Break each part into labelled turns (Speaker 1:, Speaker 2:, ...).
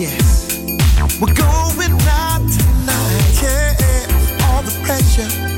Speaker 1: yes. We're going out tonight, yeah. All the pressure.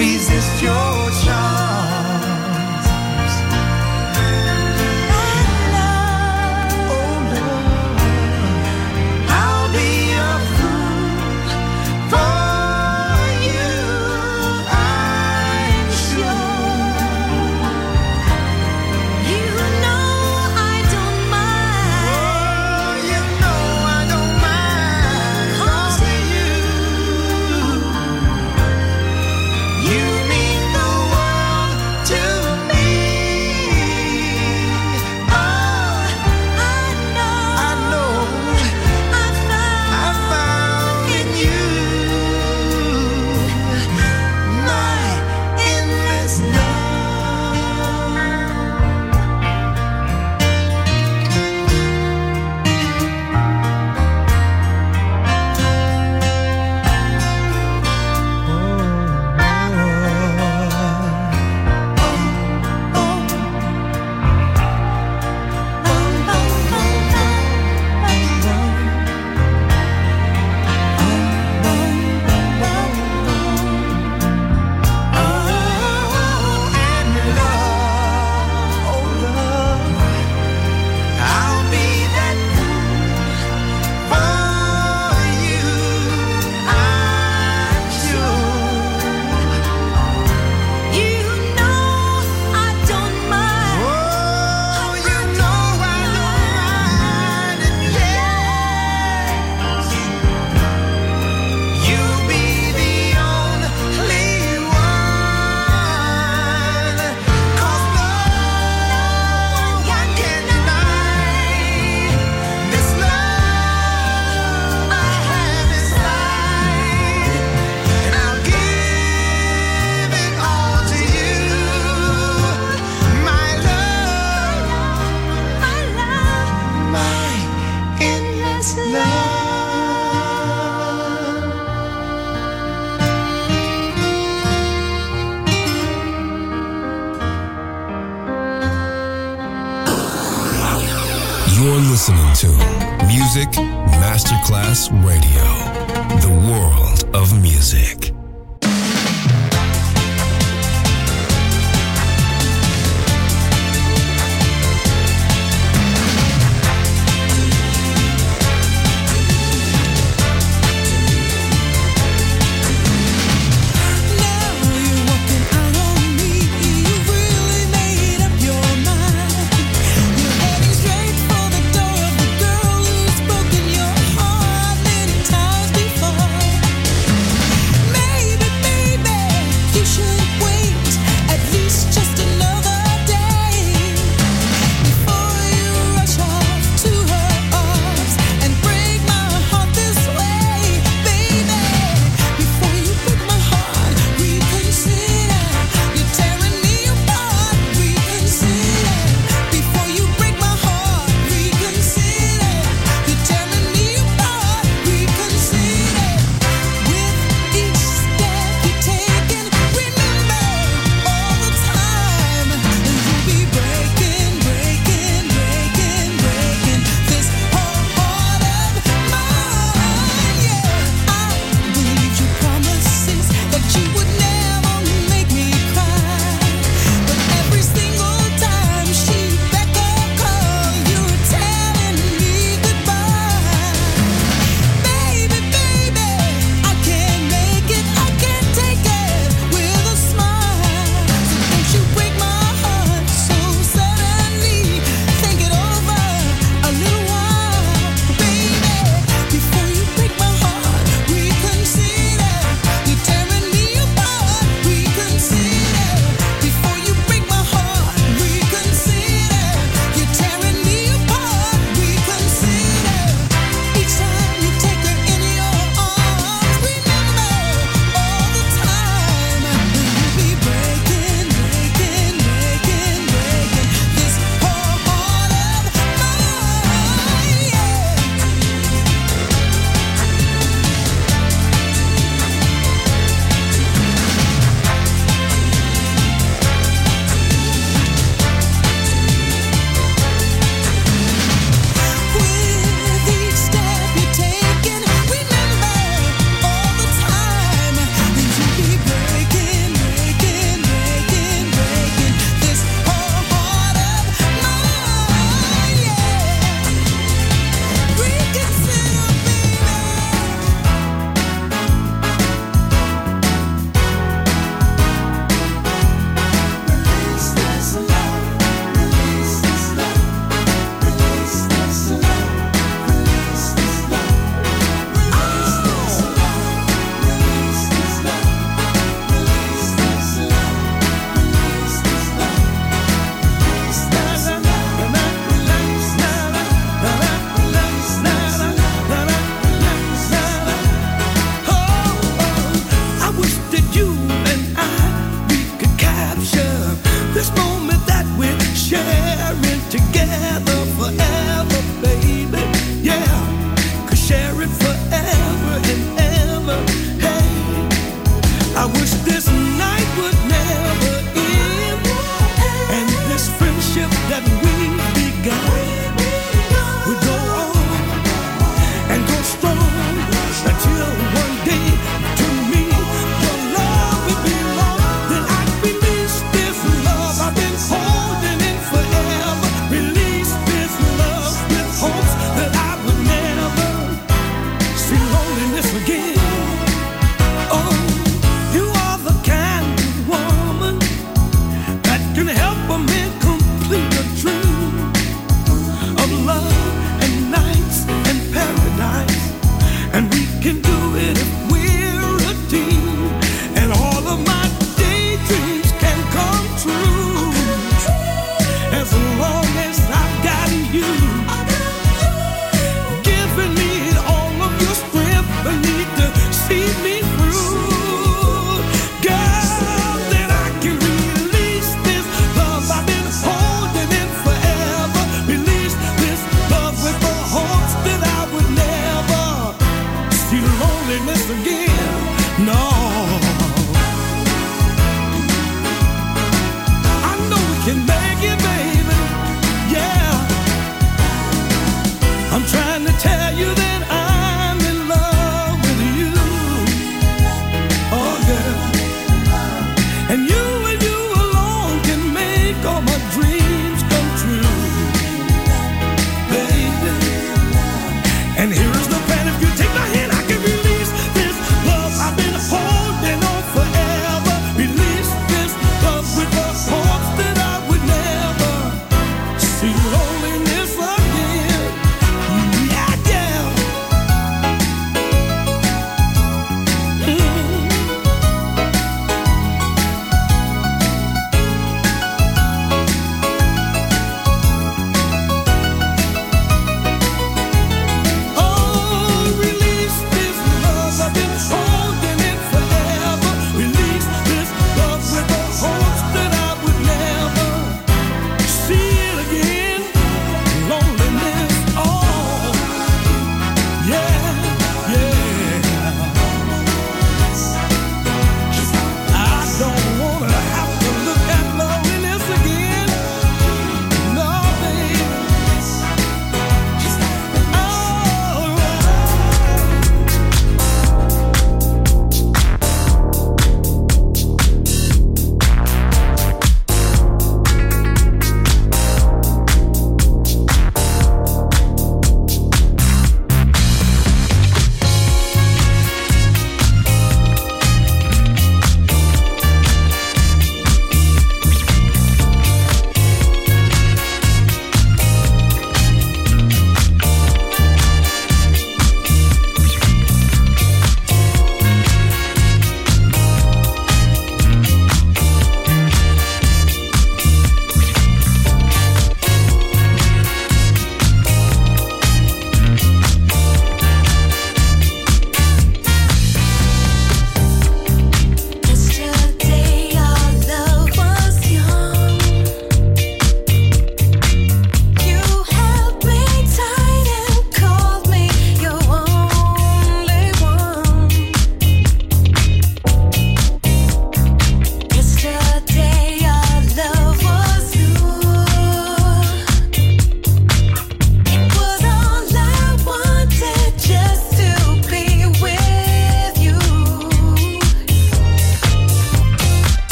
Speaker 2: Resist your charms.